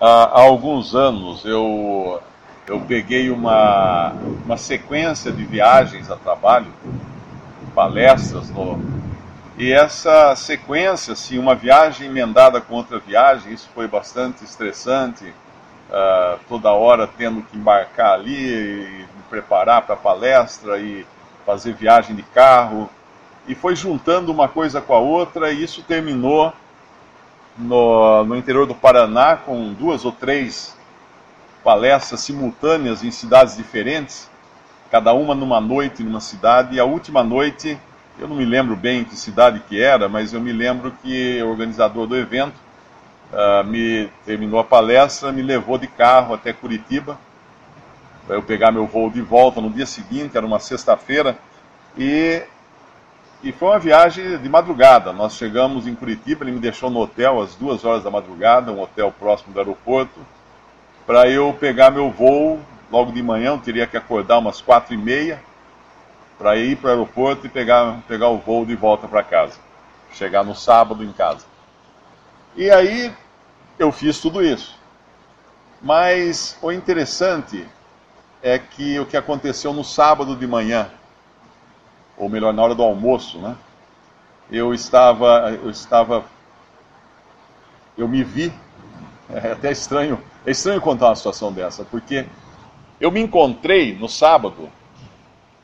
há alguns anos eu, eu peguei uma, uma sequência de viagens a trabalho, palestras, no, e essa sequência, assim, uma viagem emendada com outra viagem, isso foi bastante estressante, uh, toda hora tendo que embarcar ali e me preparar para a palestra e fazer viagem de carro, e foi juntando uma coisa com a outra, e isso terminou no, no interior do Paraná com duas ou três palestras simultâneas em cidades diferentes, cada uma numa noite numa cidade, e a última noite, eu não me lembro bem que cidade que era, mas eu me lembro que o organizador do evento uh, me terminou a palestra, me levou de carro até Curitiba, para eu pegar meu voo de volta no dia seguinte, era uma sexta-feira, e e foi uma viagem de madrugada. Nós chegamos em Curitiba, ele me deixou no hotel às duas horas da madrugada, um hotel próximo do aeroporto, para eu pegar meu voo logo de manhã. Eu teria que acordar umas quatro e meia para ir para o aeroporto e pegar, pegar o voo de volta para casa. Chegar no sábado em casa. E aí eu fiz tudo isso. Mas o interessante é que o que aconteceu no sábado de manhã, ou melhor, na hora do almoço, né? Eu estava, eu estava, eu me vi, é até estranho, é estranho contar uma situação dessa, porque eu me encontrei no sábado,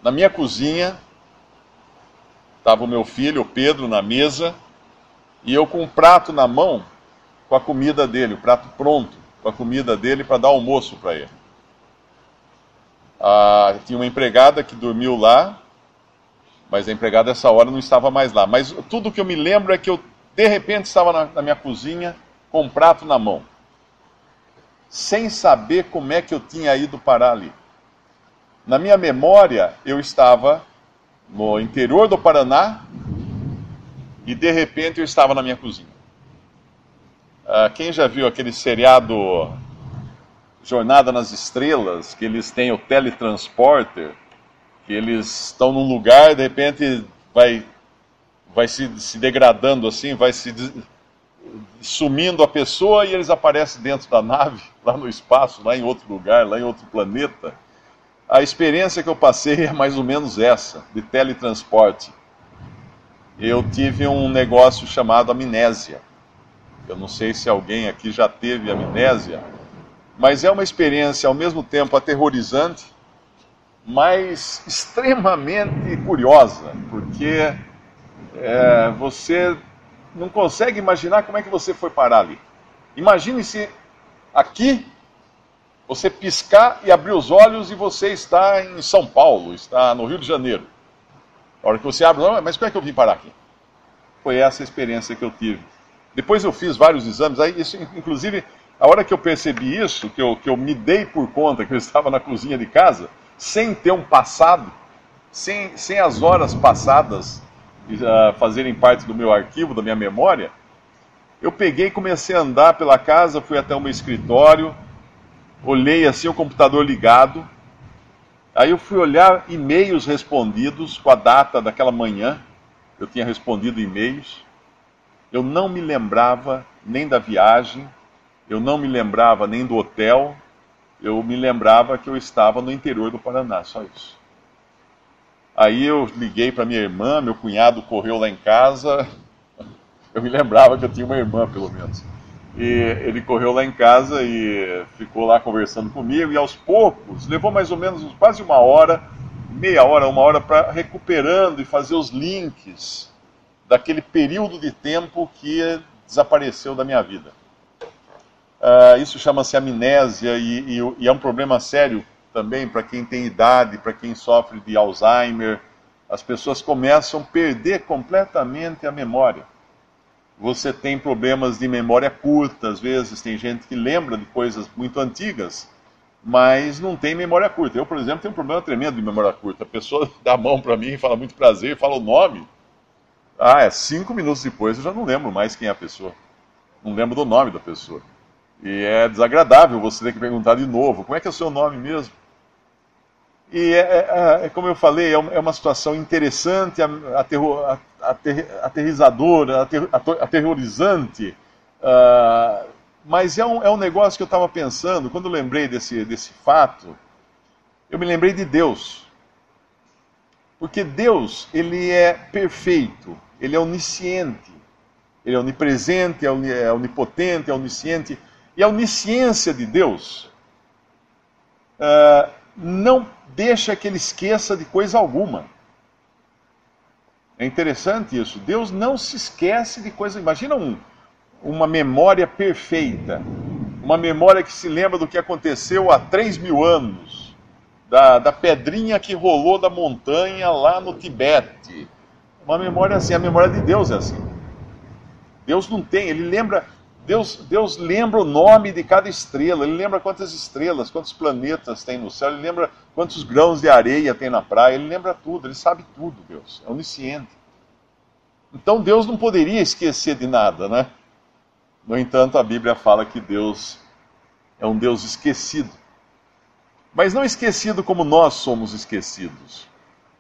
na minha cozinha, estava o meu filho, o Pedro, na mesa, e eu com um prato na mão, com a comida dele, o prato pronto, com a comida dele para dar almoço para ele. Ah, tinha uma empregada que dormiu lá, mas a empregada essa hora não estava mais lá. Mas tudo que eu me lembro é que eu, de repente, estava na, na minha cozinha com um prato na mão, sem saber como é que eu tinha ido parar ali. Na minha memória, eu estava no interior do Paraná e de repente eu estava na minha cozinha. Ah, quem já viu aquele seriado Jornada nas Estrelas, que eles têm o teletransporter? Que eles estão num lugar, de repente vai, vai se, se degradando assim, vai se sumindo a pessoa e eles aparecem dentro da nave, lá no espaço, lá em outro lugar, lá em outro planeta. A experiência que eu passei é mais ou menos essa, de teletransporte. Eu tive um negócio chamado amnésia. Eu não sei se alguém aqui já teve amnésia, mas é uma experiência ao mesmo tempo aterrorizante mas extremamente curiosa, porque é, você não consegue imaginar como é que você foi parar ali. Imagine se aqui você piscar e abrir os olhos e você está em São Paulo, está no Rio de Janeiro. A hora que você abre, mas como é que eu vim parar aqui? Foi essa experiência que eu tive. Depois eu fiz vários exames, aí isso, inclusive, a hora que eu percebi isso, que eu, que eu me dei por conta que eu estava na cozinha de casa, sem ter um passado, sem, sem as horas passadas uh, fazerem parte do meu arquivo, da minha memória, eu peguei e comecei a andar pela casa, fui até o meu escritório, olhei assim o computador ligado, aí eu fui olhar e-mails respondidos com a data daquela manhã, eu tinha respondido e-mails, eu não me lembrava nem da viagem, eu não me lembrava nem do hotel, eu me lembrava que eu estava no interior do Paraná, só isso. Aí eu liguei para minha irmã, meu cunhado correu lá em casa. Eu me lembrava que eu tinha uma irmã, pelo menos. E ele correu lá em casa e ficou lá conversando comigo. E aos poucos, levou mais ou menos quase uma hora, meia hora, uma hora, para recuperando e fazer os links daquele período de tempo que desapareceu da minha vida. Uh, isso chama-se amnésia e, e, e, é um problema sério também para quem tem idade, para quem sofre de Alzheimer. As pessoas começam a perder completamente a memória. Você tem problemas de memória curta, às vezes tem gente que lembra de coisas muito antigas, mas não tem memória curta. Eu, por exemplo, tenho um problema tremendo de memória curta. A pessoa dá a mão para mim e fala muito prazer, fala o nome. Ah, é cinco minutos depois eu já não lembro mais quem é a pessoa. Não lembro do nome da pessoa. E é desagradável você ter que perguntar de novo: como é que é o seu nome mesmo? E é, é, é, é como eu falei, é, é uma situação interessante, aterro, ater, aterrizadora, ater, aterrorizante, uh, mas é um, é um negócio que eu estava pensando, quando eu lembrei desse, desse fato, eu me lembrei de Deus. Porque Deus, ele é perfeito, ele é onisciente, ele é onipresente, é, é onipotente, é onisciente. E a onisciência de Deus uh, não deixa que ele esqueça de coisa alguma. É interessante isso. Deus não se esquece de coisa. Imagina um, uma memória perfeita, uma memória que se lembra do que aconteceu há 3 mil anos, da, da pedrinha que rolou da montanha lá no Tibete. Uma memória assim, a memória de Deus é assim. Deus não tem, ele lembra, Deus, Deus lembra o nome de cada estrela, ele lembra quantas estrelas, quantos planetas tem no céu, ele lembra quantos grãos de areia tem na praia, ele lembra tudo, ele sabe tudo, Deus, é onisciente. Então Deus não poderia esquecer de nada, né? No entanto, a Bíblia fala que Deus é um Deus esquecido. Mas não esquecido como nós somos esquecidos.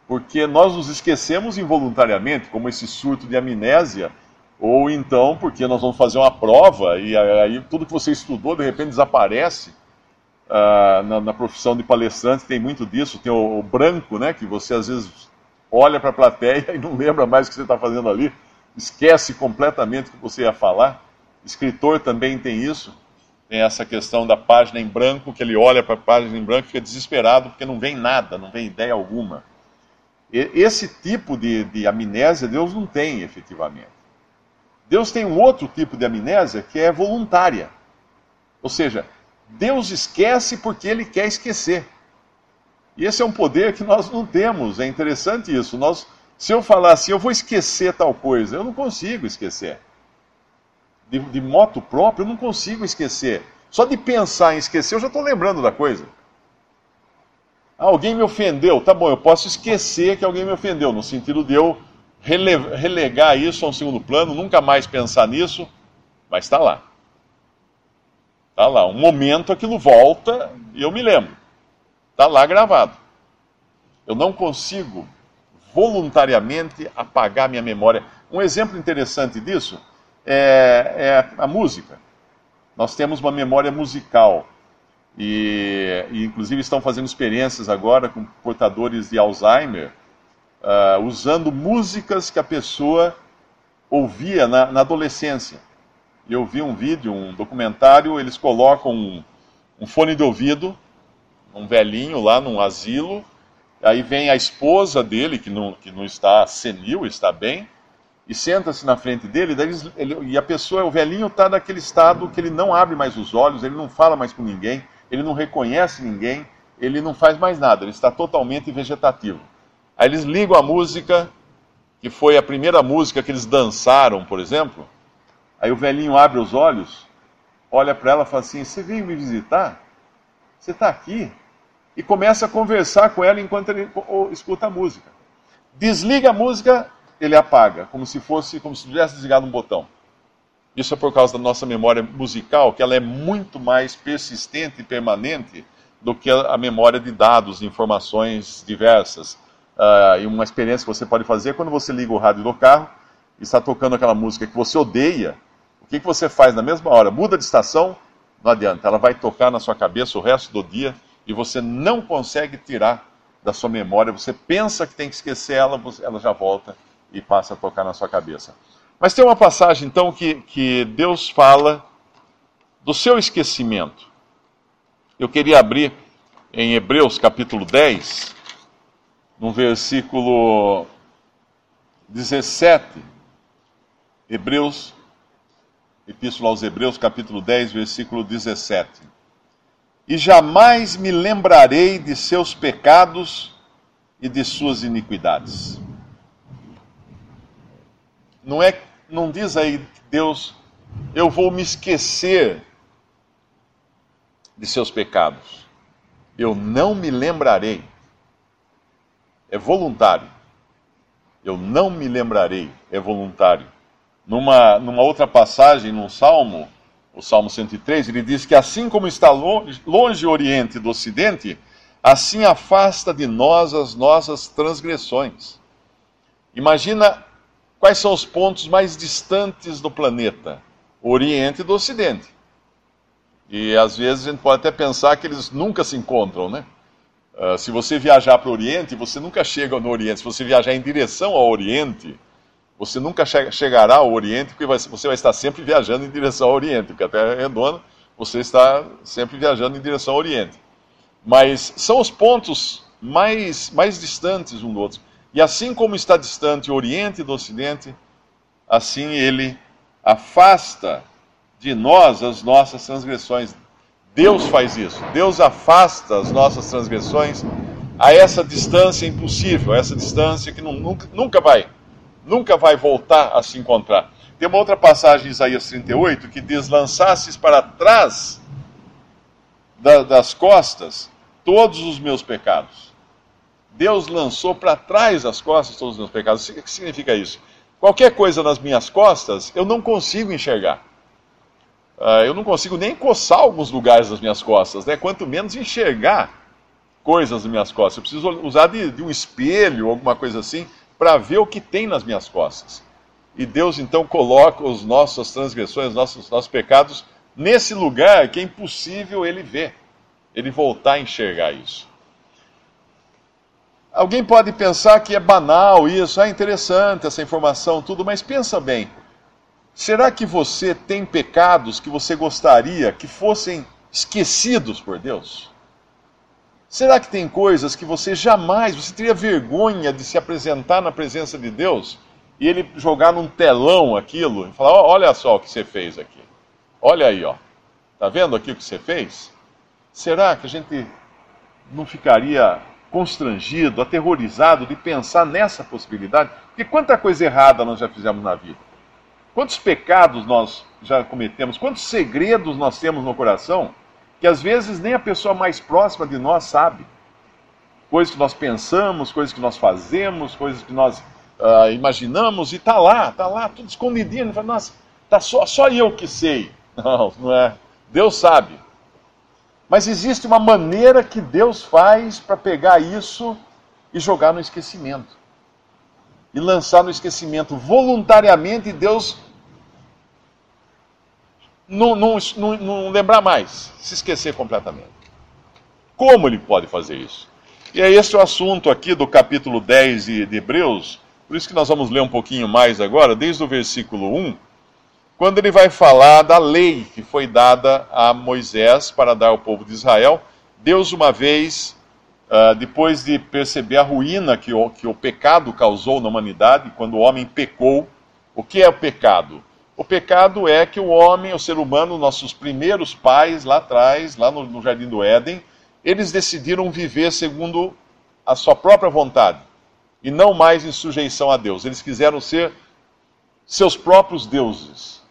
Porque nós nos esquecemos involuntariamente, como esse surto de amnésia ou então porque nós vamos fazer uma prova e aí tudo que você estudou de repente desaparece. Uh, na, na, profissão de palestrante tem muito disso, tem o, o branco, né, que você às vezes olha para a plateia e não lembra mais o que você está fazendo ali, esquece completamente o que você ia falar. Escritor também tem isso, tem essa questão da página em branco, que ele olha para a página em branco e fica desesperado porque não vem nada, não vem ideia alguma. E, esse tipo de, de amnésia Deus não tem efetivamente. Deus tem um outro tipo de amnésia que é voluntária. Ou seja, Deus esquece porque ele quer esquecer. E esse é um poder que nós não temos. É interessante isso. Nós, se eu falar assim, eu vou esquecer tal coisa, eu não consigo esquecer. De, de moto próprio, eu não consigo esquecer. Só de pensar em esquecer, eu já estou lembrando da coisa. Ah, alguém me ofendeu, tá bom, eu posso esquecer que alguém me ofendeu, no sentido de eu relegar isso a um segundo plano, nunca mais pensar nisso, mas está lá. Está lá. Um momento aquilo volta e eu me lembro. Está lá gravado. Eu não consigo voluntariamente apagar minha memória. Um exemplo interessante disso é, é a música. Nós temos uma memória musical. E, e, inclusive estão fazendo experiências agora com portadores de Alzheimer uh, usando músicas que a pessoa ouvia na, na, adolescência. Eu vi um vídeo, um documentário, eles colocam um, um fone de ouvido, um velhinho lá num asilo, aí vem a esposa dele, que não, que não está senil, está bem, e senta-se na frente dele, eles, ele, e a pessoa, o velhinho está naquele estado que ele não abre mais os olhos, ele não fala mais com ninguém, ele não reconhece ninguém, ele não faz mais nada, ele está totalmente vegetativo. Aí eles ligam a música, que foi a primeira música que eles dançaram, por exemplo. Aí o velhinho abre os olhos, olha para ela e fala assim: Você veio me visitar? Você está aqui? E começa a conversar com ela enquanto ele escuta a música. Desliga a música, ele apaga, como se fosse, como se tivesse desligado um botão. Isso é por causa da nossa memória musical, que ela é muito mais persistente e permanente do que a memória de dados, de informações diversas. Uh, e uma experiência que você pode fazer é quando você liga o rádio do carro e está tocando aquela música que você odeia, o que, que você faz na mesma hora? Muda de estação? Não adianta, ela vai tocar na sua cabeça o resto do dia e você não consegue tirar da sua memória. Você pensa que tem que esquecer ela, ela já volta e passa a tocar na sua cabeça. Mas tem uma passagem então que, que Deus fala do seu esquecimento. Eu queria abrir em Hebreus capítulo 10 no versículo 17, Hebreus, Epístola aos Hebreus, capítulo 10, versículo 17. E jamais me lembrarei de seus pecados e de suas iniquidades. Não é, não diz aí Deus, eu vou me esquecer de seus pecados. Eu não me lembrarei é voluntário. Eu não me lembrarei, é voluntário. Numa, numa outra passagem, num salmo, o Salmo 103, ele diz que assim como está longe, longe o Oriente do Ocidente, assim afasta de nós as nossas transgressões. Imagina quais são os pontos mais distantes do planeta: o Oriente do Ocidente. E às vezes a gente pode até pensar que eles nunca se encontram, né? Uh, se você viajar para o Oriente, você nunca chega no Oriente. Se você viajar em direção ao Oriente, você nunca che chegará ao Oriente, porque vai, você vai estar sempre viajando em direção ao Oriente, porque a Terra você está sempre viajando em direção ao Oriente. Mas são os pontos mais, mais distantes um do outro. E assim como está distante o Oriente do Ocidente, assim ele afasta de nós as nossas transgressões. Deus faz isso. Deus afasta as nossas transgressões a essa distância impossível, a essa distância que nunca, nunca vai, nunca vai voltar a se encontrar. Tem uma outra passagem em Isaías 38 que diz: Lançasses para trás da, das costas todos os meus pecados. Deus lançou para trás das costas todos os meus pecados. O que significa isso? Qualquer coisa nas minhas costas eu não consigo enxergar. Uh, eu não consigo nem coçar alguns lugares das minhas costas, né? quanto menos enxergar coisas nas minhas costas. Eu preciso usar de, de um espelho, alguma coisa assim, para ver o que tem nas minhas costas. E Deus então coloca as nossas transgressões, nossos, nossos pecados nesse lugar que é impossível ele ver, ele voltar a enxergar isso. Alguém pode pensar que é banal isso, é interessante essa informação, tudo, mas pensa bem. Será que você tem pecados que você gostaria que fossem esquecidos por Deus? Será que tem coisas que você jamais, você teria vergonha de se apresentar na presença de Deus e ele jogar num telão aquilo e falar: olha só o que você fez aqui. Olha aí, ó. Tá vendo aqui o que você fez? Será que a gente não ficaria constrangido, aterrorizado de pensar nessa possibilidade? Porque quanta coisa errada nós já fizemos na vida. Quantos pecados nós já cometemos, quantos segredos nós temos no coração, que às vezes nem a pessoa mais próxima de nós sabe. Coisas que nós pensamos, coisas que nós fazemos, coisas que nós uh, imaginamos, e está lá, está lá, tudo escondidinho. Fala, Nossa, tá só, só eu que sei. Não, não é. Deus sabe. Mas existe uma maneira que Deus faz para pegar isso e jogar no esquecimento. E lançar no esquecimento voluntariamente, Deus não, não, não, não lembrar mais, se esquecer completamente. Como ele pode fazer isso? E é esse o assunto aqui do capítulo 10 de, Hebreus, por isso que nós vamos ler um pouquinho mais agora, desde o versículo 1, quando ele vai falar da lei que foi dada a Moisés para dar ao povo de Israel. Deus, uma vez, uh, depois de perceber a ruína que o, que o pecado causou na humanidade, quando o homem pecou, o que é o pecado? O pecado é que o homem, o ser humano, nossos primeiros pais lá atrás, lá no, no Jardim do Éden, eles decidiram viver segundo a sua própria vontade e não mais em sujeição a Deus. Eles quiseram ser seus próprios deuses.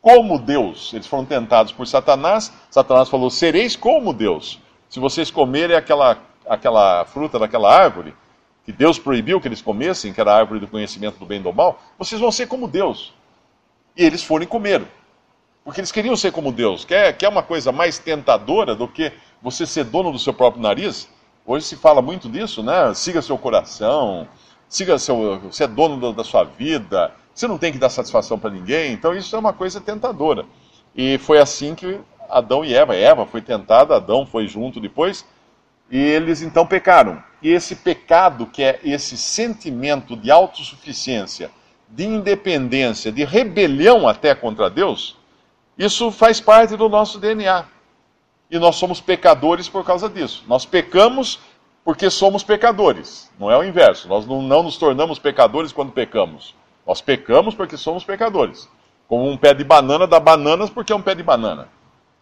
Como Deus, eles foram tentados por Satanás. Satanás falou: sereis como Deus. Se vocês comerem aquela, aquela fruta daquela árvore, que Deus proibiu que eles comessem, que era a árvore do conhecimento do bem e do mal, vocês vão ser como Deus. E eles foram e comeram. Porque eles queriam ser como Deus. Quer, quer uma coisa mais tentadora do que você ser dono do seu próprio nariz? Hoje se fala muito disso, né? Siga seu coração, siga seu, você é dono da, sua vida, você não tem que dar satisfação para ninguém. Então isso é uma coisa tentadora. E foi assim que Adão e Eva, Eva foi tentada, Adão foi junto depois, e eles então pecaram. E esse pecado, que é esse sentimento de autossuficiência, de independência, de rebelião até contra Deus, isso faz parte do nosso DNA. E nós somos pecadores por causa disso. Nós pecamos porque somos pecadores. Não é o inverso. Nós não, não nos tornamos pecadores quando pecamos. Nós pecamos porque somos pecadores. Como um pé de banana dá bananas porque é um pé de banana.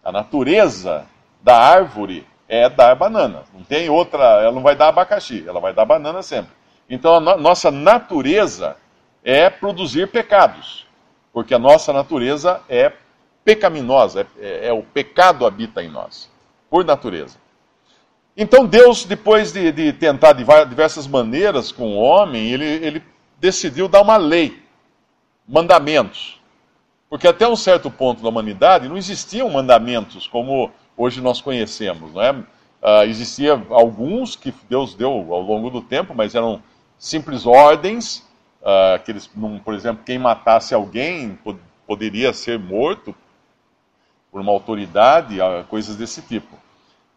A natureza da árvore é dar banana. Não tem outra, ela não vai dar abacaxi, ela vai dar banana sempre. Então a no, nossa natureza é produzir pecados, porque a nossa natureza é pecaminosa, é, é, é o pecado habita em nós, por natureza. Então Deus, depois de, de, tentar de diversas maneiras com o homem, ele, ele decidiu dar uma lei, mandamentos. Porque até um certo ponto da humanidade não existiam mandamentos como hoje nós conhecemos. Não é? Uh, existia alguns que Deus deu ao longo do tempo, mas eram simples ordens uh, que eles, por exemplo, quem matasse alguém poderia ser morto por uma autoridade, coisas desse tipo.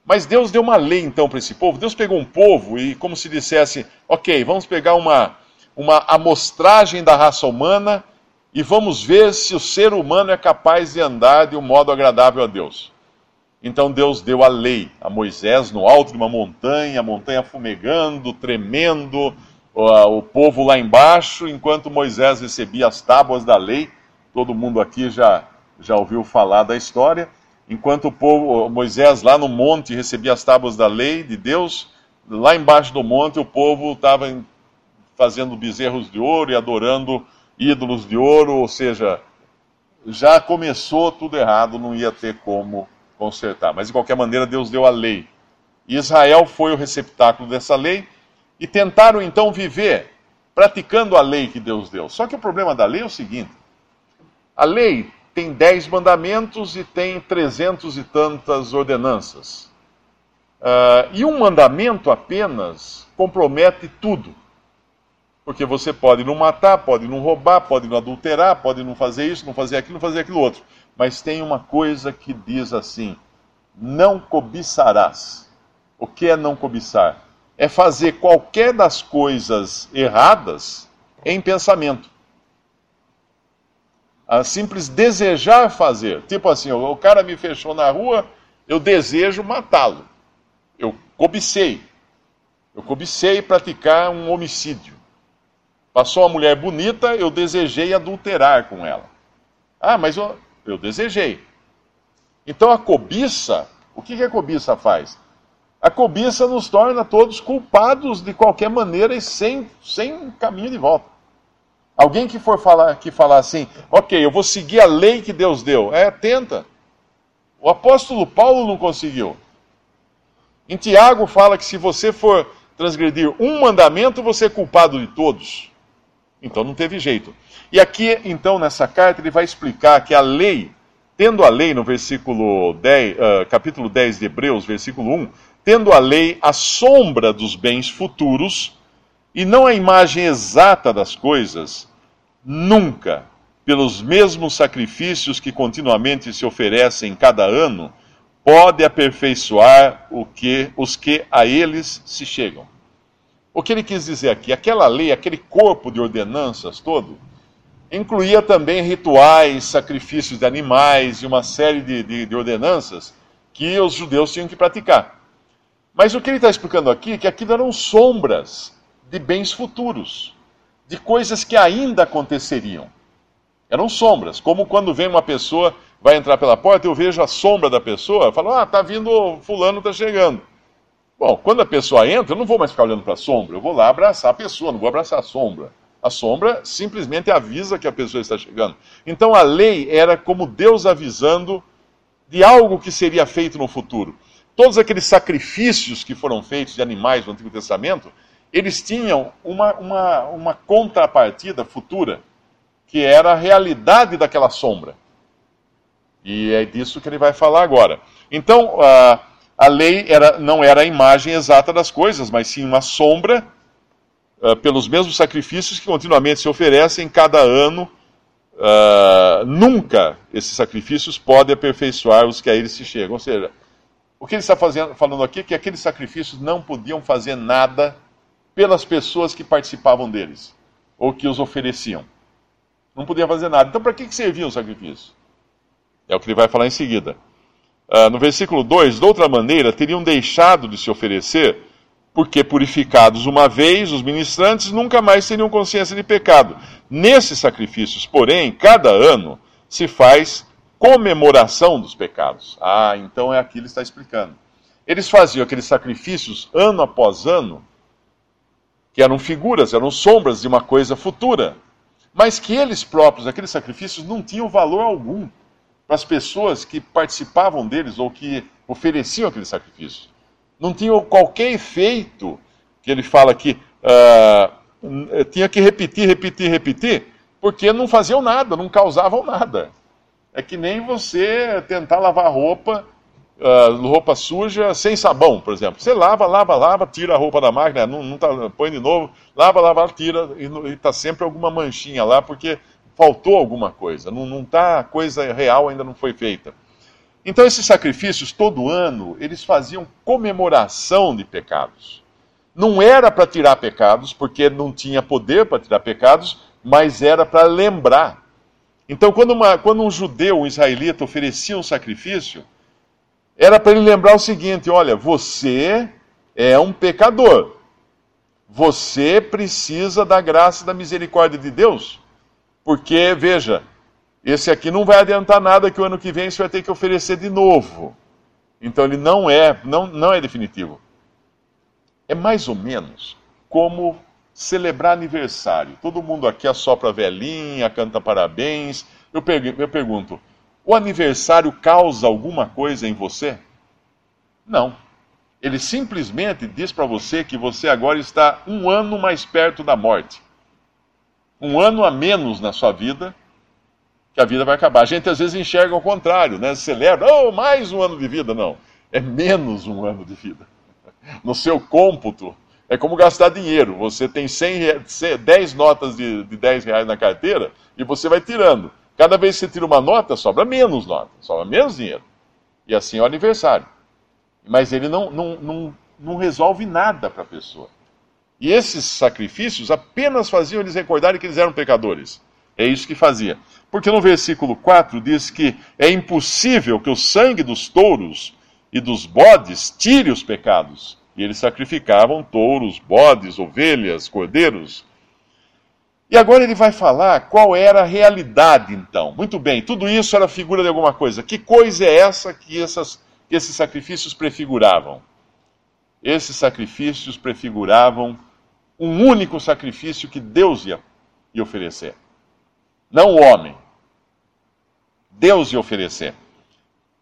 Mas Deus deu uma lei então para esse povo. Deus pegou um povo e, como se dissesse, ok, vamos pegar uma, uma amostragem da raça humana e vamos ver se o ser humano é capaz de andar de um modo agradável a Deus. Então Deus deu a lei a Moisés no alto de uma montanha, a montanha fumegando, tremendo, o, povo lá embaixo, enquanto Moisés recebia as tábuas da lei. Todo mundo aqui já, já ouviu falar da história. Enquanto o povo, Moisés lá no monte recebia as tábuas da lei de Deus, lá embaixo do monte o povo estava fazendo bezerros de ouro e adorando ídolos de ouro, ou seja, já começou tudo errado, não ia ter como consertar. Mas de qualquer maneira, Deus deu a lei. Israel foi o receptáculo dessa lei e tentaram então viver praticando a lei que Deus deu. Só que o problema da lei é o seguinte: a lei tem dez mandamentos e tem trezentos e tantas ordenanças. Uh, e um mandamento apenas compromete tudo. Porque você pode não matar, pode não roubar, pode não adulterar, pode não fazer isso, não fazer aquilo, não fazer aquilo outro. Mas tem uma coisa que diz assim: não cobiçarás. O que é não cobiçar? É fazer qualquer das coisas erradas em pensamento. A simples desejar fazer. Tipo assim, o cara me fechou na rua, eu desejo matá-lo. Eu cobicei. Eu cobicei praticar um homicídio. Passou uma mulher bonita, eu desejei adulterar com ela. Ah, mas eu, eu desejei. Então a cobiça, o que, que a cobiça faz? A cobiça nos torna todos culpados de qualquer maneira e sem, sem caminho de volta. Alguém que for falar, que falar assim, ok, eu vou seguir a lei que Deus deu, é, tenta. O apóstolo Paulo não conseguiu. Em Tiago fala que se você for transgredir um mandamento, você é culpado de todos. Então não teve jeito. E aqui, então, nessa carta, ele vai explicar que a lei, tendo a lei no versículo 10, uh, ah, capítulo 10 de Hebreus, versículo 1, tendo a lei a sombra dos bens futuros e não a imagem exata das coisas, nunca, pelos mesmos sacrifícios que continuamente se oferecem cada ano, pode aperfeiçoar o que, os que a eles se chegam. O que ele quis dizer aqui? Aquela lei, aquele corpo de ordenanças todo, incluía também rituais, sacrifícios de animais e uma série de, de, de ordenanças que os judeus tinham que praticar. Mas o que ele está explicando aqui é que aquilo eram sombras de bens futuros, de coisas que ainda aconteceriam. Eram sombras, como quando vem uma pessoa, vai entrar pela porta, eu vejo a sombra da pessoa, falo, ah, tá vindo, fulano está chegando. Bom, quando a pessoa entra, eu não vou mais ficar olhando para a sombra, eu vou lá abraçar a pessoa, não vou abraçar a sombra. A sombra simplesmente avisa que a pessoa está chegando. Então a lei era como Deus avisando de algo que seria feito no futuro. Todos aqueles sacrifícios que foram feitos de animais no Antigo Testamento, eles tinham uma, uma, uma contrapartida futura, que era a realidade daquela sombra. E é disso que ele vai falar agora. Então, uh, a lei era, não era a imagem exata das coisas, mas sim uma sombra uh, pelos mesmos sacrifícios que continuamente se oferecem cada ano. Uh, nunca esses sacrifícios podem aperfeiçoar os que a eles se chegam. Ou seja, o que ele está fazendo, falando aqui é que aqueles sacrifícios não podiam fazer nada pelas pessoas que participavam deles, ou que os ofereciam. Não podiam fazer nada. Então, para que, que serviam os sacrifícios? É o que ele vai falar em seguida. Uh, no versículo 2, de outra maneira, teriam deixado de se oferecer, porque purificados uma vez, os ministrantes nunca mais teriam consciência de pecado. Nesses sacrifícios, porém, cada ano se faz comemoração dos pecados. Ah, então é aqui que ele está explicando. Eles faziam aqueles sacrifícios ano após ano, que eram figuras, eram sombras de uma coisa futura, mas que eles próprios, aqueles sacrifícios, não tinham valor algum para as pessoas que participavam deles ou que ofereciam aquele sacrifício. Não tinham qualquer efeito, que ele fala aqui, uh, tinha que repetir, repetir, repetir, porque não faziam nada, não causavam nada. É que nem você tentar lavar roupa, uh, roupa suja sem sabão, por exemplo. Você lava, lava, lava, tira a roupa da máquina, não, não tá, põe de novo, lava, lava, tira, e está sempre alguma manchinha lá, porque faltou alguma coisa, não está, a coisa real ainda não foi feita. Então, esses sacrifícios, todo ano, eles faziam comemoração de pecados. Não era para tirar pecados, porque não tinha poder para tirar pecados, mas era para lembrar. Então, quando, uma, quando um judeu, um israelita, oferecia um sacrifício, era para ele lembrar o seguinte: olha, você é um pecador. Você precisa da graça e da misericórdia de Deus. Porque, veja, esse aqui não vai adiantar nada que o ano que vem você vai ter que oferecer de novo. Então ele não é, não, não é definitivo. É mais ou menos como celebrar aniversário. Todo mundo aqui assopra velhinha, canta parabéns. Eu, eu pergunto, o aniversário causa alguma coisa em você? Não. Ele simplesmente diz para você que você agora está um ano mais perto da morte. Um ano a menos na sua vida, que a vida vai acabar. A gente às vezes enxerga o contrário, né? Celebra, oh, mais um ano de vida. Não, é menos um ano de vida. No seu cômputo, é como gastar dinheiro. Você tem 100, 10 notas de, de 10 reais na carteira e você vai tirando. Cada vez que você tira uma nota, sobra menos nota, sobra menos dinheiro. E assim é o aniversário. Mas ele não, não, não, não resolve nada para a pessoa. E esses sacrifícios apenas faziam eles recordarem que eles eram pecadores. É isso que fazia. Porque no versículo 4 diz que é impossível que o sangue dos touros e dos bodes tire os pecados. E eles sacrificavam touros, bodes, ovelhas, cordeiros. E agora ele vai falar qual era a realidade, então. Muito bem, tudo isso era figura de alguma coisa. Que coisa é essa que, essas, que esses sacrifícios prefiguravam? Esses sacrifícios prefiguravam um único sacrifício que Deus ia, ia oferecer. Não o homem. Deus ia oferecer.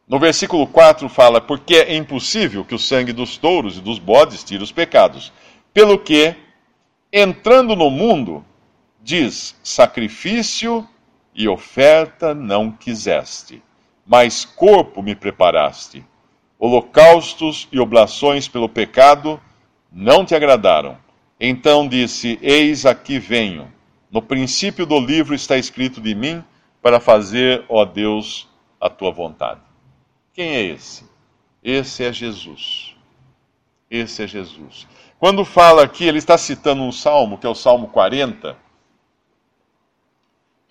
No versículo 4 fala: Porque é impossível que o sangue dos touros e dos bodes tire os pecados. Pelo que, entrando no mundo, diz: Sacrifício e oferta não quiseste, mas corpo me preparaste. Holocaustos e oblações pelo pecado não te agradaram. Então disse: Eis aqui venho. No princípio do livro está escrito de mim, para fazer, ó Deus, a tua vontade. Quem é esse? Esse é Jesus. Esse é Jesus. Quando fala aqui, ele está citando um salmo, que é o Salmo 40.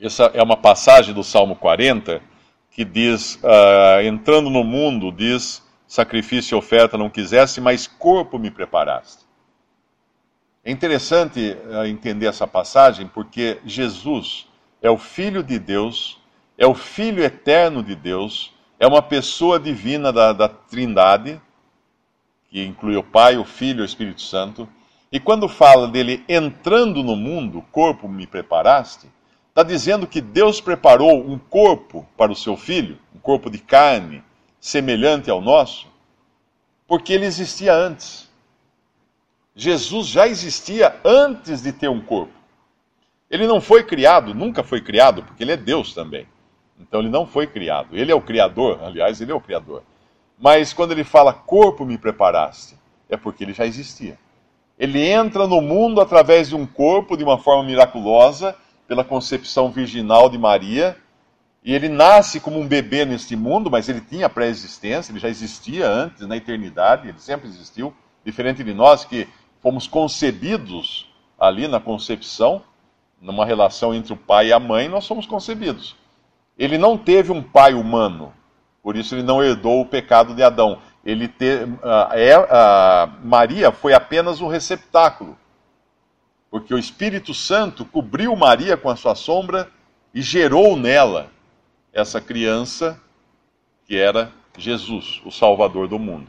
Essa é uma passagem do Salmo 40 que diz: uh, entrando no mundo, diz, sacrifício e oferta não quisesse, mas corpo me preparaste. É interessante eh, entender essa passagem porque Jesus é o Filho de Deus, é o Filho eterno de Deus, é uma pessoa divina da, da Trindade, que inclui o Pai, o Filho e o Espírito Santo. E quando fala dele entrando no mundo, corpo me preparaste, está dizendo que Deus preparou um corpo para o seu filho, um corpo de carne, semelhante ao nosso, porque ele existia antes. Jesus já existia antes de ter um corpo. Ele não foi criado, nunca foi criado, porque ele é Deus também. Então ele não foi criado. Ele é o Criador, aliás, ele é o Criador. Mas quando ele fala corpo me preparaste, é porque ele já existia. Ele entra no mundo através de um corpo de uma forma miraculosa, pela concepção virginal de Maria, e ele nasce como um bebê neste mundo, mas ele tinha pré-existência, ele já existia antes, na eternidade, ele sempre existiu, diferente de nós que fomos concebidos ali na concepção, numa relação entre o pai e a mãe, nós somos concebidos. Ele não teve um pai humano, por isso ele não herdou o pecado de Adão. Ele te, é, Maria foi apenas um receptáculo, porque o Espírito Santo cobriu Maria com a sua sombra e gerou nela essa criança que era Jesus, o Salvador do mundo.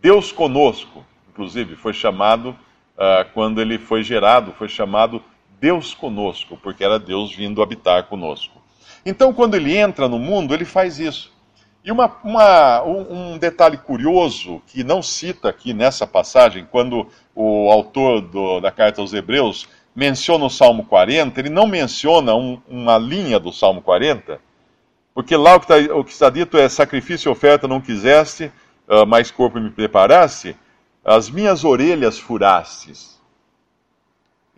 Deus conosco inclusive, foi chamado, uh, quando ele foi gerado, foi chamado Deus conosco, porque era Deus vindo habitar conosco. Então, quando ele entra no mundo, ele faz isso. E uma, uma, um, detalhe curioso que não cita aqui nessa passagem, quando o autor do, da carta aos Hebreus menciona o Salmo 40, ele não menciona um, uma linha do Salmo 40, porque lá o que, está, o que está dito é: sacrifício e oferta não quiseste, uh, mais corpo me preparaste. As minhas orelhas furastes.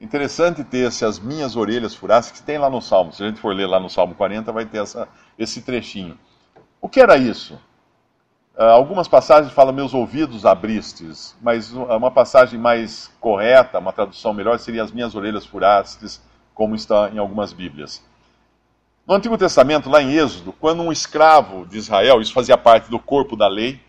Interessante ter esse as minhas orelhas furastes, que tem lá no Salmo. Se a gente for ler lá no Salmo 40, vai ter essa, esse trechinho. O que era isso? Uh, algumas passagens falam meus ouvidos abristes, mas uma passagem mais correta, uma tradução melhor, seria as minhas orelhas furastes, como está em algumas Bíblias. No Antigo Testamento, lá em Êxodo, quando um escravo de Israel, isso fazia parte do corpo da lei,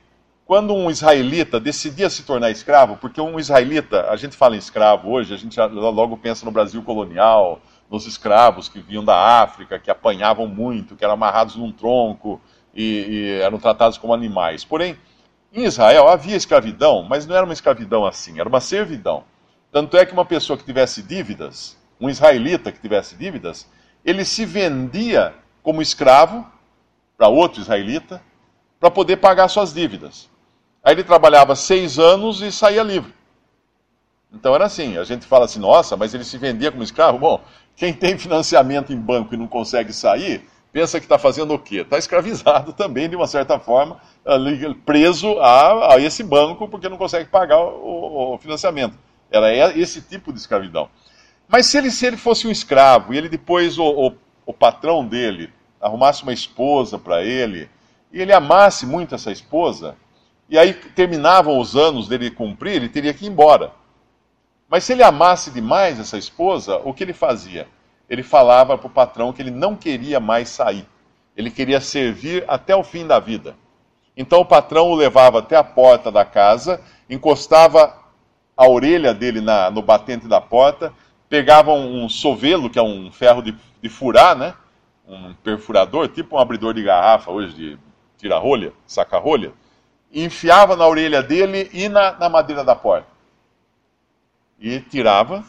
quando um israelita decidia se tornar escravo, porque um israelita, a gente fala em escravo hoje, a gente logo pensa no Brasil colonial, nos escravos que vinham da África, que apanhavam muito, que eram amarrados num tronco e, e eram tratados como animais. Porém, em Israel havia escravidão, mas não era uma escravidão assim, era uma servidão. Tanto é que uma pessoa que tivesse dívidas, um israelita que tivesse dívidas, ele se vendia como escravo para outro israelita para poder pagar suas dívidas. Aí ele trabalhava seis anos e saía livre. Então era assim, a gente fala assim, nossa, mas ele se vendia como escravo? Bom, quem tem financiamento em banco e não consegue sair, pensa que está fazendo o quê? Está escravizado também, de uma certa forma, preso a, a, esse banco porque não consegue pagar o, o financiamento. Era esse tipo de escravidão. Mas se ele, se ele fosse um escravo e ele depois, o, o, o patrão dele, arrumasse uma esposa para ele, e ele amasse muito essa esposa, e aí terminavam os anos dele cumprir, ele teria que ir embora. Mas se ele amasse demais essa esposa, o que ele fazia? Ele falava para o patrão que ele não queria mais sair. Ele queria servir até o fim da vida. Então o patrão o levava até a porta da casa, encostava a orelha dele na, no batente da porta, pegava um, um sovelo, que é um ferro de, de furar, né? um perfurador, tipo um abridor de garrafa hoje de tira-rolha, saca-rolha, enfiava na orelha dele e na, na madeira da porta. E tirava,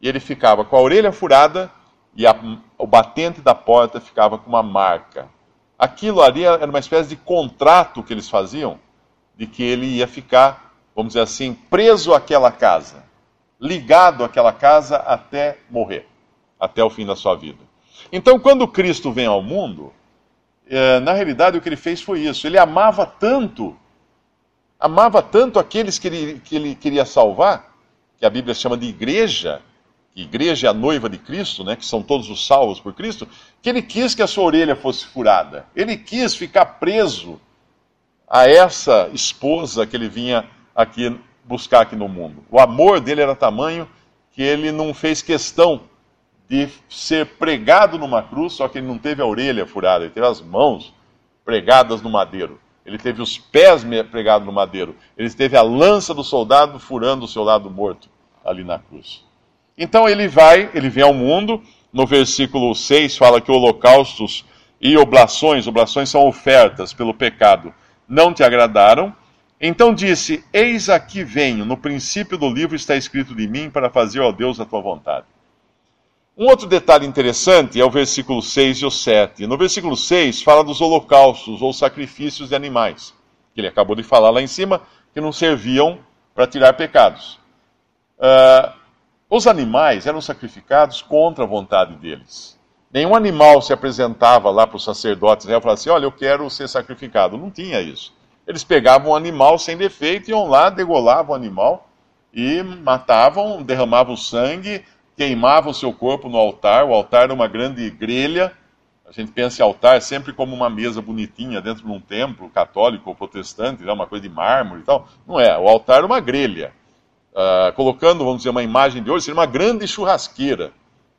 e ele ficava com a orelha furada e a, o batente da porta ficava com uma marca. Aquilo ali era uma espécie de contrato que eles faziam, de que ele ia ficar, vamos dizer assim, preso àquela casa, ligado àquela casa até morrer, até o fim da sua vida. Então, quando Cristo vem ao mundo, na realidade, o que ele fez foi isso. Ele amava tanto, amava tanto aqueles que ele, que ele queria salvar, que a Bíblia chama de igreja, que igreja é a noiva de Cristo, né, que são todos os salvos por Cristo, que ele quis que a sua orelha fosse furada. Ele quis ficar preso a essa esposa que ele vinha aqui buscar aqui no mundo. O amor dele era tamanho que ele não fez questão de ser pregado numa cruz, só que ele não teve a orelha furada, ele teve as mãos pregadas no madeiro. Ele teve os pés pregados no madeiro. Ele teve a lança do soldado furando o seu lado morto ali na cruz. Então ele vai, ele vem ao mundo. No versículo 6 fala que holocaustos e oblações, oblações são ofertas pelo pecado, não te agradaram. Então disse: Eis aqui venho, no princípio do livro está escrito de mim para fazer, ó Deus, a tua vontade. Um outro detalhe interessante é o versículo 6 e o 7. No versículo 6 fala dos holocaustos ou sacrifícios de animais, que ele acabou de falar lá em cima, que não serviam para tirar pecados. Uh, os animais eram sacrificados contra a vontade deles. Nenhum animal se apresentava lá para os sacerdotes e falava assim: Olha, eu quero ser sacrificado. Não tinha isso. Eles pegavam um animal sem defeito, iam lá, degolavam o animal e matavam, derramavam sangue, queimava o seu corpo no altar. O altar era uma grande grelha. A gente pensa em altar sempre como uma mesa bonitinha dentro de um templo católico ou protestante, né? uma coisa de mármore e tal. Não é. O altar era uma grelha. Uh, colocando, vamos dizer, uma imagem de hoje, seria uma grande churrasqueira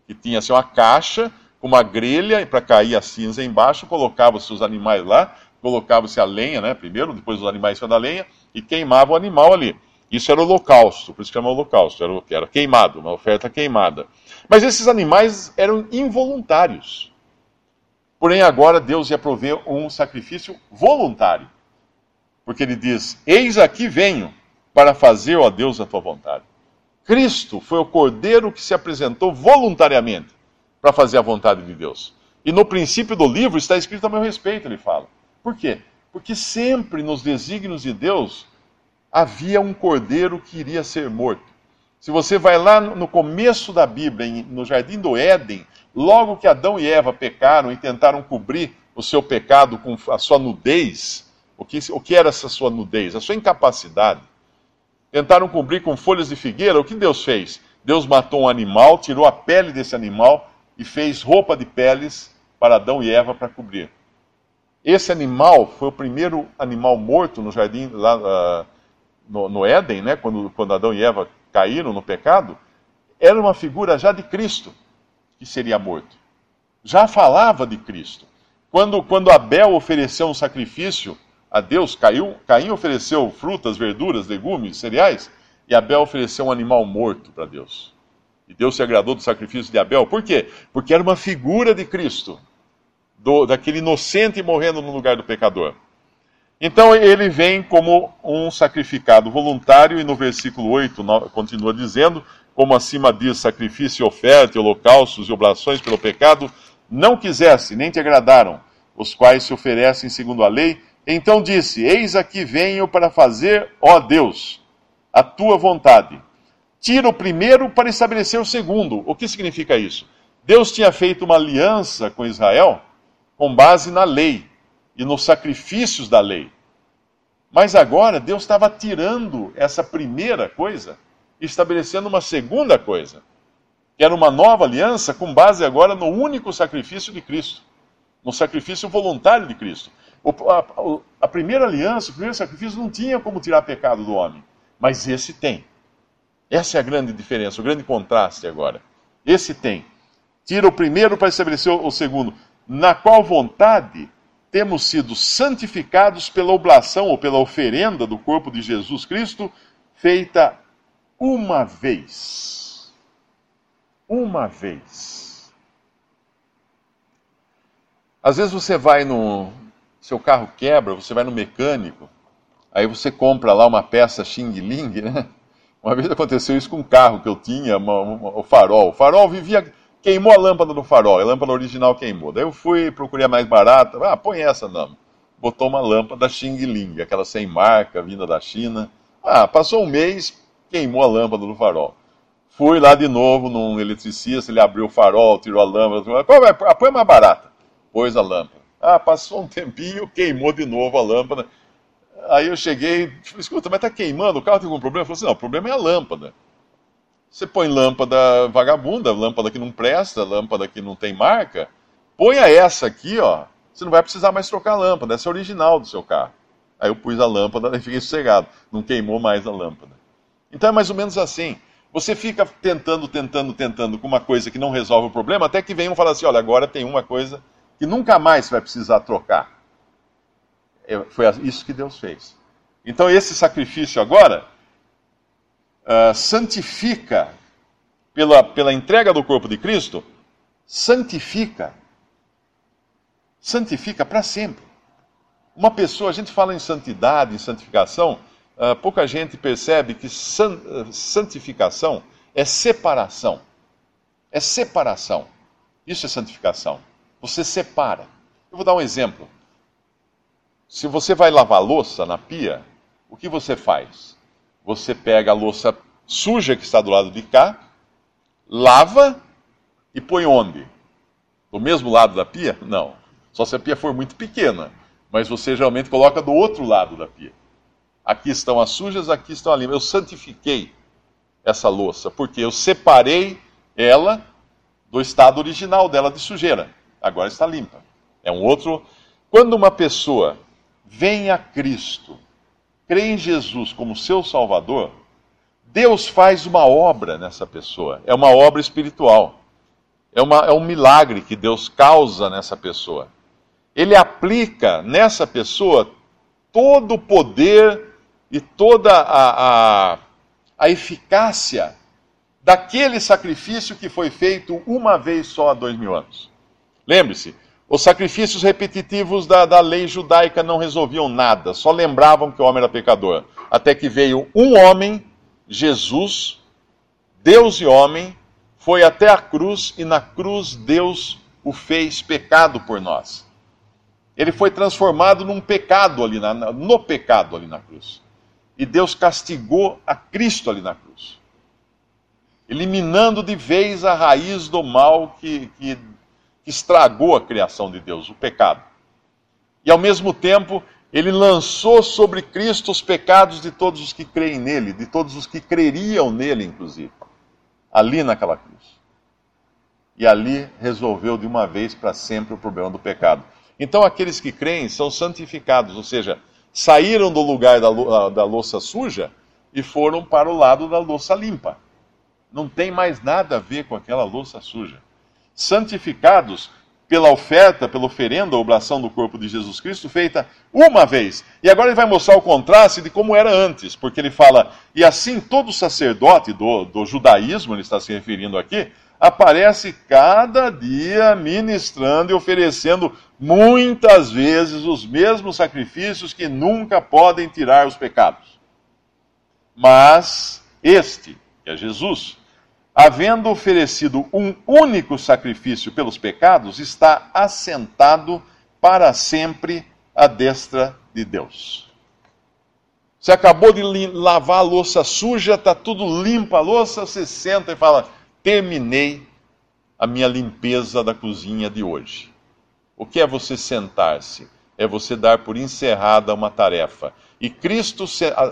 que tinha assim, uma caixa com uma grelha para cair a cinza embaixo, colocava-se os animais lá, colocava-se a lenha, né, primeiro, depois os animais da lenha, e queimava o animal ali. Isso era holocausto, por isso que chama holocausto, era, era queimado, uma oferta queimada. Mas esses animais eram involuntários. Porém, agora Deus ia prover um sacrifício voluntário. Porque ele diz: Eis aqui venho para fazer, ó Deus, a tua vontade. Cristo foi o cordeiro que se apresentou voluntariamente para fazer a vontade de Deus. E no princípio do livro está escrito a meu respeito, ele fala. Por quê? Porque sempre nos desígnios de Deus havia um cordeiro que iria ser morto. Se você vai lá no começo da Bíblia, no jardim do Éden, logo que Adão e Eva pecaram e tentaram cobrir o seu pecado com a sua nudez, o que, o que era essa sua nudez? A sua incapacidade. Tentaram cobrir com folhas de figueira, o que Deus fez? Deus matou um animal, tirou a pele desse animal e fez roupa de peles para Adão e Eva para cobrir. Esse animal foi o primeiro animal morto no jardim, lá uh, no, no, Éden, né? quando, quando Adão e Eva caíram no pecado. Era uma figura já de Cristo que seria morto. Já falava de Cristo. Quando, quando Abel ofereceu um sacrifício a Deus, Caim, Caim ofereceu frutas, verduras, legumes, cereais, e Abel ofereceu um animal morto para Deus. E Deus se agradou do sacrifício de Abel. Por quê? Porque era uma figura de Cristo do, daquele inocente morrendo no lugar do pecador. Então ele vem como um sacrificado voluntário, e no versículo 8 continua dizendo: Como acima diz, sacrifício, oferta, holocaustos e oblações pelo pecado, não quisesse, nem te agradaram, os quais se oferecem segundo a lei. Então disse: Eis aqui venho para fazer, ó Deus, a tua vontade. Tira o primeiro para estabelecer o segundo. O que significa isso? Deus tinha feito uma aliança com Israel com base na lei e nos sacrifícios da lei. Mas agora Deus estava tirando essa primeira coisa e estabelecendo uma segunda coisa, que era uma nova aliança com base agora no único sacrifício de Cristo, no sacrifício voluntário de Cristo. A, primeira aliança, o primeiro sacrifício não tinha como tirar pecado do homem, mas esse tem. Essa é a grande diferença, o grande contraste agora. Esse tem. Tira o primeiro para estabelecer o segundo na qual vontade temos sido santificados pela oblação ou pela oferenda do corpo de Jesus Cristo, feita uma vez. Uma vez. Às vezes você vai no. Seu carro quebra, você vai no mecânico, aí você compra lá uma peça Xing Ling, né? Uma vez aconteceu isso com um carro que eu tinha, uma, uma, o farol. O farol vivia queimou a lâmpada do farol, a lâmpada original queimou. Daí eu fui, procurei a mais barata, ah, põe essa não. Botou uma lâmpada Xing Ling, aquela sem marca, vinda da China. Ah, passou um mês, queimou a lâmpada do farol. Fui lá de novo num eletricista, ele abriu o farol, tirou a lâmpada? Ah, põe mais barata. Pôs a lâmpada. Ah, passou um tempinho, queimou de novo a lâmpada. Aí eu cheguei, escuta, mas tá queimando, o carro tem algum problema? Eu falei assim, não, o problema é a lâmpada. Você põe lâmpada vagabunda, lâmpada que não presta, lâmpada que não tem marca. Ponha essa aqui, ó. Você não vai precisar mais trocar a lâmpada, essa é original do seu carro. Aí eu pus a lâmpada e fiquei sossegado. Não queimou mais a lâmpada. Então é mais ou menos assim. Você fica tentando, tentando, tentando com uma coisa que não resolve o problema, até que vem um falar assim: olha, agora tem uma coisa que nunca mais vai precisar trocar. É, foi isso que Deus fez. Então esse sacrifício agora uh, santifica, pela, pela entrega do corpo de Cristo, santifica. Santifica para sempre. Uma pessoa, a gente fala em santidade, em santificação, uh, pouca gente percebe que san, uh, santificação é separação. É separação. Isso é santificação. Você separa. Eu vou dar um exemplo. Se você vai lavar louça na pia, o que você faz? Você pega a louça suja que está do lado de cá, lava e põe onde? Do mesmo lado da pia? Não. Só se a pia for muito pequena. Mas você geralmente coloca do outro lado da pia. Aqui estão as sujas, aqui estão as limpas. Eu santifiquei essa louça, porque eu separei ela do estado original dela de sujeira. Agora está limpa. É um outro. Quando uma pessoa vem a Cristo crê em Jesus como seu Salvador, Deus faz uma obra nessa pessoa. É uma obra espiritual. É, uma, é um milagre que Deus causa nessa pessoa. Ele aplica nessa pessoa todo o poder e toda a, a, a eficácia daquele sacrifício que foi feito uma vez só há dois mil anos. Lembre-se, os sacrifícios repetitivos da, da lei judaica não resolviam nada, só lembravam que o homem era pecador. Até que veio um homem, Jesus, Deus e homem, foi até a cruz e na cruz Deus o fez pecado por nós. Ele foi transformado num pecado ali, na, no pecado ali na cruz. E Deus castigou a Cristo ali na cruz, eliminando de vez a raiz do mal que, que estragou a criação de Deus, o pecado. E ao mesmo tempo, ele lançou sobre Cristo os pecados de todos os que creem nele, de todos os que creriam nele, inclusive, ali naquela cruz. E ali resolveu de uma vez para sempre o problema do pecado. Então aqueles que creem são santificados, ou seja, saíram do lugar da, da louça suja e foram para o lado da louça limpa. Não tem mais nada a ver com aquela louça suja. Santificados pela oferta, pela oferenda, oblação do corpo de Jesus Cristo, feita uma vez. E agora ele vai mostrar o contraste de como era antes, porque ele fala, e assim todo sacerdote do, do judaísmo, ele está se referindo aqui, aparece cada dia ministrando e oferecendo muitas vezes os mesmos sacrifícios que nunca podem tirar os pecados. Mas este, que é Jesus, havendo oferecido um único sacrifício pelos pecados, está assentado para sempre à destra de Deus. Você acabou de lavar a louça suja, está tudo limpa a louça, você senta e fala: terminei a minha limpeza da cozinha de hoje. O que é você sentar-se? É você dar por encerrada uma tarefa. E Cristo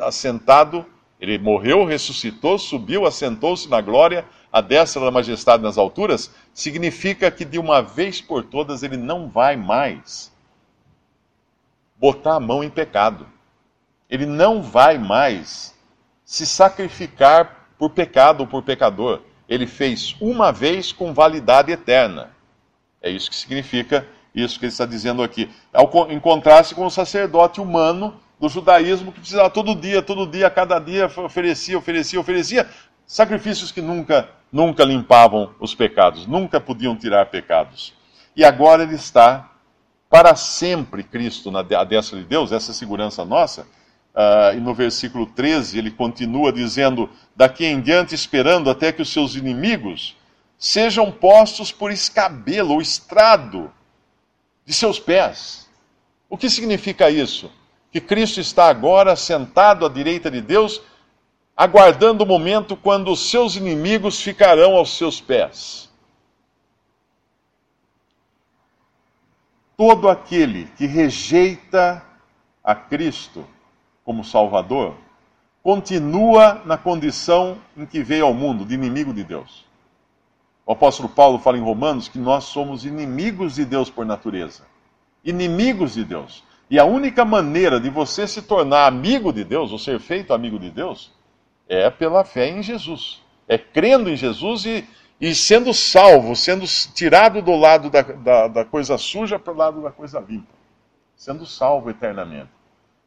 assentado ele morreu, ressuscitou, subiu, assentou-se na glória, a destra da majestade nas alturas, significa que de uma vez por todas ele não vai mais botar a mão em pecado. Ele não vai mais se sacrificar por pecado ou por pecador. Ele fez uma vez com validade eterna. É isso que significa isso que ele está dizendo aqui. Ao encontrar-se com o sacerdote humano do judaísmo que precisava todo dia, todo dia, cada dia oferecia, oferecia, oferecia sacrifícios que nunca, nunca limpavam os pecados, nunca podiam tirar pecados. E agora ele está para sempre Cristo na destra de Deus, essa segurança nossa. Uh, e no versículo 13 ele continua dizendo: Daqui em diante esperando até que os seus inimigos sejam postos por escabelo ou estrado de seus pés. O que significa isso? Que Cristo está agora sentado à direita de Deus, aguardando o momento quando os seus inimigos ficarão aos seus pés. Todo aquele que rejeita a Cristo como Salvador, continua na condição em que veio ao mundo, de inimigo de Deus. O apóstolo Paulo fala em Romanos que nós somos inimigos de Deus por natureza. Inimigos de Deus. E a única maneira de você se tornar amigo de Deus, ou ser feito amigo de Deus, é pela fé em Jesus. É crendo em Jesus e, e sendo salvo, sendo tirado do lado da, da, da coisa suja para o lado da coisa limpa. Sendo salvo eternamente.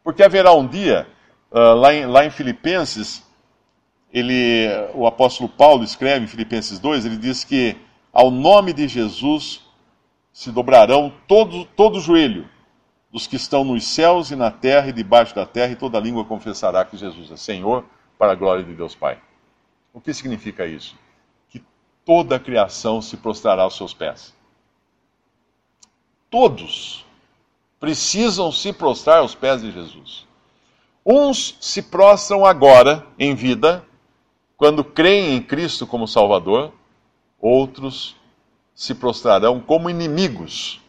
Porque haverá um dia, uh, lá, em, lá em Filipenses, ele, o apóstolo Paulo escreve em Filipenses 2, ele diz que ao nome de Jesus se dobrarão todo, todo joelho dos que estão nos céus e na terra e debaixo da terra, e toda língua confessará que Jesus é Senhor, para a glória de Deus Pai. O que significa isso? Que toda a criação se prostrará aos seus pés. Todos precisam se prostrar aos pés de Jesus. Uns se prostram agora, em vida, quando creem em Cristo como Salvador, outros se prostrarão como inimigos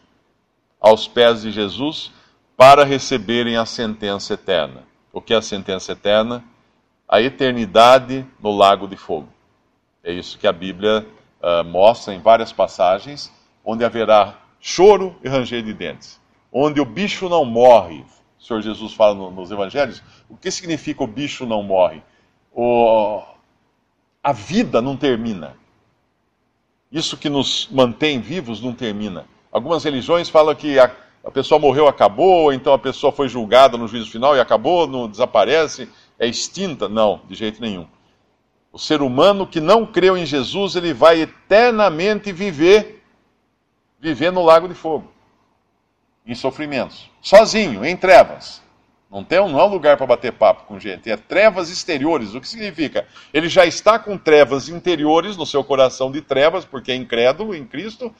aos pés de Jesus para receberem a sentença eterna. O que é a sentença eterna? A eternidade no lago de fogo. É isso que a Bíblia uh, mostra em várias passagens, onde haverá choro e ranger de dentes. Onde o bicho não morre. O Senhor Jesus fala no, nos evangelhos. O que significa o bicho não morre? O, a vida não termina. Isso que nos mantém vivos não termina. Algumas religiões falam que a, a pessoa morreu, acabou, então a pessoa foi julgada no juízo final e acabou, não desaparece, é extinta. Não, de jeito nenhum. O ser humano que não creu em Jesus, ele vai eternamente viver, viver no lago de fogo, em sofrimentos, sozinho, em trevas. Não, tem, não é um lugar para bater papo com gente, é trevas exteriores. O que significa? Ele já está com trevas interiores no seu coração de trevas, porque é incrédulo em Cristo,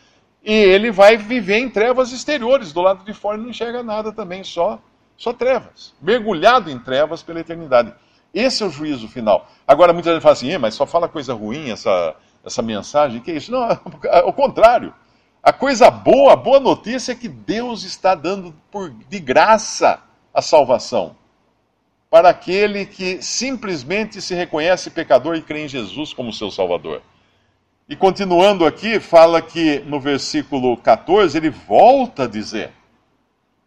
e ele vai viver em trevas exteriores, do lado de fora não enxerga nada também, só, só trevas, mergulhado em trevas pela eternidade. Esse é o juízo final. Agora, muita gente fala assim, mas só fala coisa ruim essa, essa mensagem, que é isso? Não, ao contrário. A coisa boa, a boa notícia é que Deus está dando por, de graça a salvação para aquele que simplesmente se reconhece pecador e crê em Jesus como seu Salvador. E continuando aqui, fala que no versículo 14 ele volta a dizer: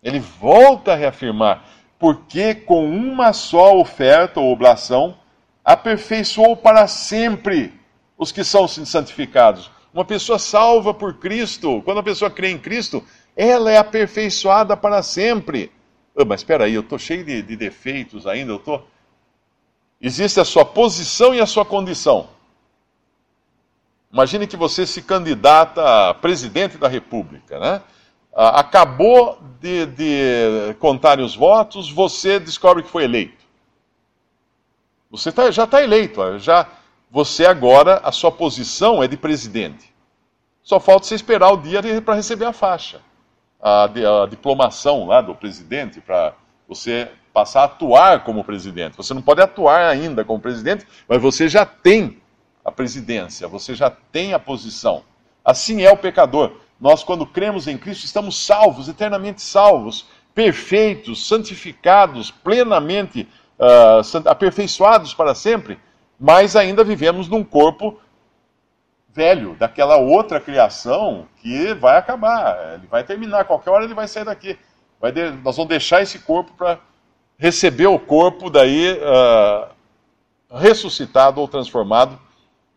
Ele volta a reafirmar, porque com uma só oferta ou oblação aperfeiçoou para sempre os que são santificados. Uma pessoa salva por Cristo, quando a pessoa crê em Cristo, ela é aperfeiçoada para sempre. Oh, mas espera aí, eu estou cheio de, de, defeitos ainda, eu tô... Existe a sua posição e a sua condição. Imagine que você se candidata a presidente da República, né? Acabou de, de contar os votos, você descobre que foi eleito. Você tá, já está eleito, já você agora, a sua posição é de presidente. Só falta você esperar o dia para receber a faixa, a, a diplomação lá do presidente, para você passar a atuar como presidente. Você não pode atuar ainda como presidente, mas você já tem a presidência, você já tem a posição. Assim é o pecador. Nós, quando cremos em Cristo, estamos salvos, eternamente salvos, perfeitos, santificados, plenamente uh, aperfeiçoados para sempre, mas ainda vivemos num corpo velho, daquela outra criação que vai acabar, ele vai terminar, qualquer hora ele vai sair daqui. Vai de, nós vamos deixar esse corpo para receber o corpo daí uh, ressuscitado ou transformado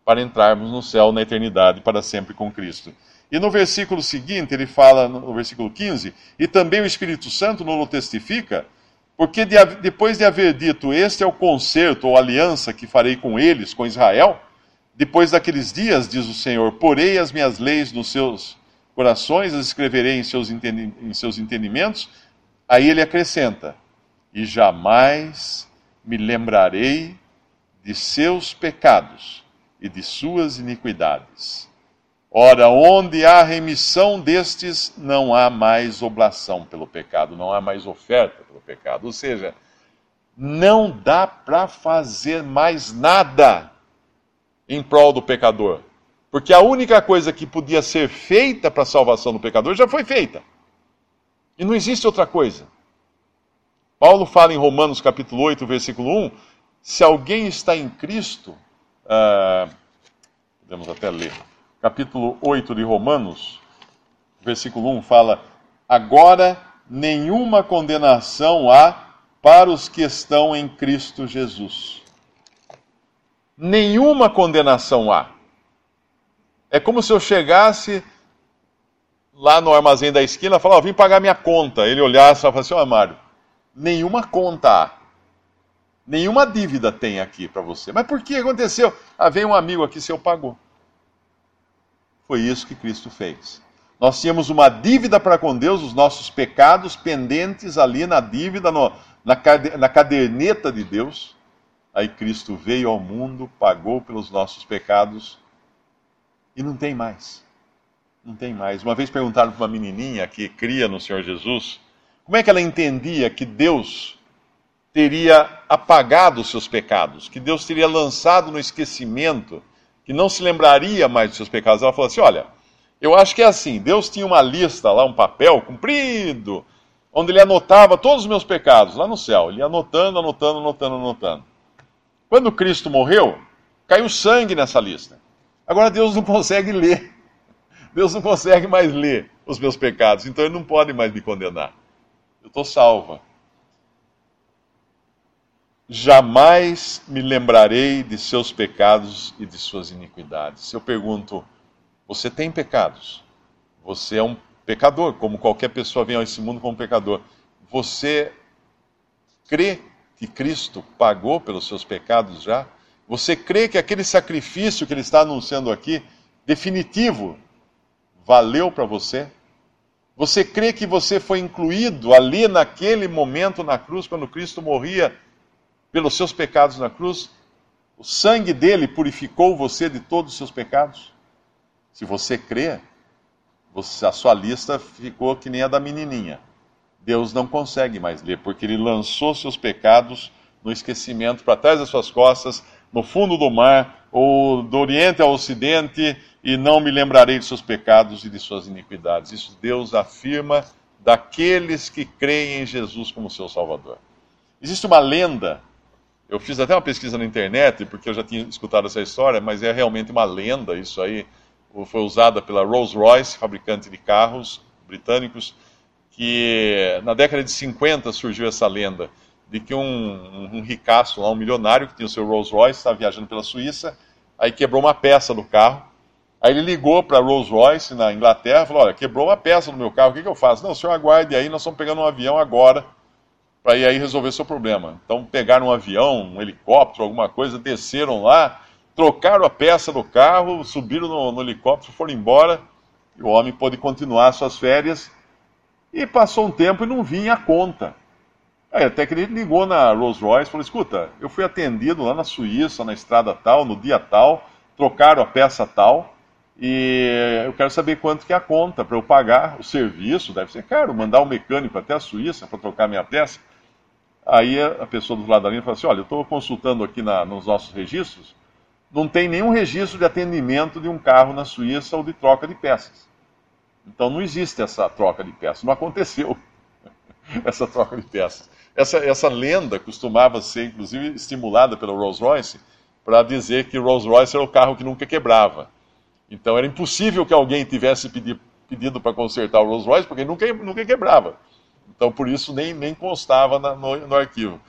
para entrarmos no céu na eternidade para sempre com Cristo. E no versículo seguinte, ele fala, no versículo 15, e também o Espírito Santo não o testifica, porque de, depois de haver dito, este é o concerto ou aliança que farei com eles, com Israel, depois daqueles dias, diz o Senhor, porei as minhas leis nos seus corações, as escreverei em seus, em seus entendimentos. Aí ele acrescenta, e jamais me lembrarei de seus pecados e de suas iniquidades. Ora, onde há remissão destes, não há mais oblação pelo pecado, não há mais oferta pelo pecado. Ou seja, não dá para fazer mais nada em prol do pecador. Porque a única coisa que podia ser feita para a salvação do pecador já foi feita. E não existe outra coisa. Paulo fala em Romanos capítulo 8, versículo 1, se alguém está em Cristo, uh, podemos até ler, capítulo 8 de Romanos, versículo 1 fala: Agora nenhuma condenação há para os que estão em Cristo Jesus. Nenhuma condenação há. É como se eu chegasse lá no armazém da esquina e falasse: oh, vim pagar minha conta. Ele olhasse e falasse Ó, oh, Mário, nenhuma conta há. Nenhuma dívida tem aqui para você. Mas por que aconteceu? Ah, veio um amigo aqui, seu pagou. Foi isso que Cristo fez. Nós tínhamos uma dívida para com Deus, os nossos pecados pendentes ali na dívida, no, na, na caderneta de Deus. Aí Cristo veio ao mundo, pagou pelos nossos pecados e não tem mais. Não tem mais. Uma vez perguntaram para uma menininha que cria no Senhor Jesus como é que ela entendia que Deus teria apagado os seus pecados, que Deus teria lançado no esquecimento, que não se lembraria mais dos seus pecados. Ela falou assim: Olha, eu acho que é assim: Deus tinha uma lista lá, um papel comprido, onde ele anotava todos os meus pecados lá no céu. Ele anotando, anotando, anotando, anotando. Quando Cristo morreu, caiu sangue nessa lista. Agora Deus não consegue ler. Deus não consegue mais ler os meus pecados, então ele não pode mais me condenar. Eu estou salva jamais me lembrarei de seus pecados e de suas iniquidades. Eu pergunto, você tem pecados? Você é um pecador, como qualquer pessoa vem a esse mundo como pecador. Você crê que Cristo pagou pelos seus pecados já? Você crê que aquele sacrifício que ele está anunciando aqui, definitivo, valeu para você? Você crê que você foi incluído ali naquele momento na cruz, quando Cristo morria? Pelos seus pecados na cruz, o sangue dele purificou você de todos os seus pecados? Se você crê, você, a sua lista ficou que nem a da menininha. Deus não consegue mais ler, porque ele lançou seus pecados no esquecimento para trás das suas costas, no fundo do mar, ou do Oriente ao Ocidente, e não me lembrarei de seus pecados e de suas iniquidades. Isso Deus afirma daqueles que creem em Jesus como seu Salvador. Existe uma lenda eu fiz até uma pesquisa na internet, porque eu já tinha escutado essa história, mas é realmente uma lenda. Isso aí foi usada pela Rolls-Royce, fabricante de carros britânicos, que na década de 50 surgiu essa lenda de que um, um ricaço, um milionário que tinha o seu Rolls Royce, estava viajando pela Suíça, aí quebrou uma peça do carro. Aí ele ligou para a Rolls Royce na Inglaterra e falou: Olha, quebrou uma peça do meu carro, o que, que eu faço? Não, o senhor aguarde aí, nós estamos pegando um avião agora para ir aí resolver seu problema. Então pegaram um avião, um helicóptero, alguma coisa, desceram lá, trocaram a peça do carro, subiram no, no helicóptero, foram embora, e o homem pôde continuar suas férias. E passou um tempo e não vinha a conta. Aí até que ele ligou na Rolls Royce e falou: escuta, eu fui atendido lá na Suíça, na estrada tal, no dia tal, trocaram a peça tal, e eu quero saber quanto que é a conta para eu pagar o serviço, deve ser caro, mandar um mecânico até a Suíça para trocar minha peça. Aí a pessoa do lado da linha falou assim: olha, eu estou consultando aqui na, nos nossos registros, não tem nenhum registro de atendimento de um carro na Suíça ou de troca de peças. Então não existe essa troca de peças, não aconteceu essa troca de peças. Essa, essa lenda costumava ser, inclusive, estimulada pelo Rolls Royce para dizer que Rolls Royce era o carro que nunca quebrava. Então era impossível que alguém tivesse pedido, pedido para consertar o Rolls Royce, porque nunca, nunca quebrava. Então por isso nem, nem constava na, no, no arquivo.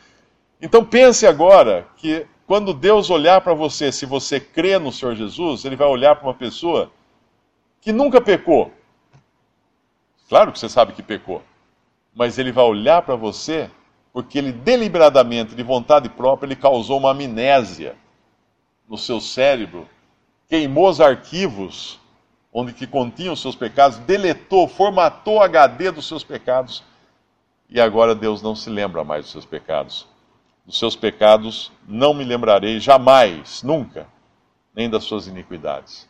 Então pense agora que quando Deus olhar para você, se você crê no Senhor Jesus, Ele vai olhar para uma pessoa que nunca pecou. Claro que você sabe que pecou. Mas Ele vai olhar para você porque Ele deliberadamente, de vontade própria, Ele causou uma amnésia no seu cérebro queimou os arquivos onde que continham os seus pecados, deletou, formatou o HD dos seus pecados, e agora Deus não se lembra mais dos seus pecados. Dos seus pecados não me lembrarei jamais, nunca, nem das suas iniquidades.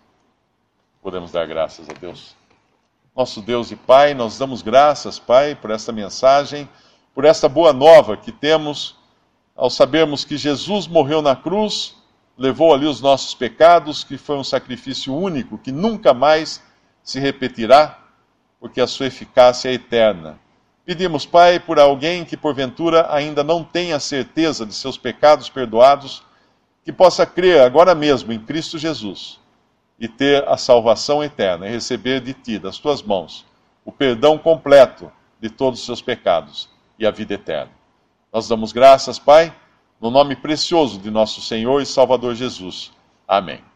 Podemos dar graças a Deus. Nosso Deus e Pai, nós damos graças, Pai, por esta mensagem, por esta boa nova que temos ao sabermos que Jesus morreu na cruz levou ali os nossos pecados, que foi um sacrifício único, que nunca mais se repetirá, porque a sua eficácia é eterna. Pedimos, Pai, por alguém que porventura ainda não tenha certeza de seus pecados perdoados, que possa crer agora mesmo em Cristo Jesus e ter a salvação eterna e receber de Ti, das Tuas mãos, o perdão completo de todos os seus pecados e a vida eterna. Nós damos graças, Pai no nome precioso de nosso Senhor e Salvador Jesus. Amém.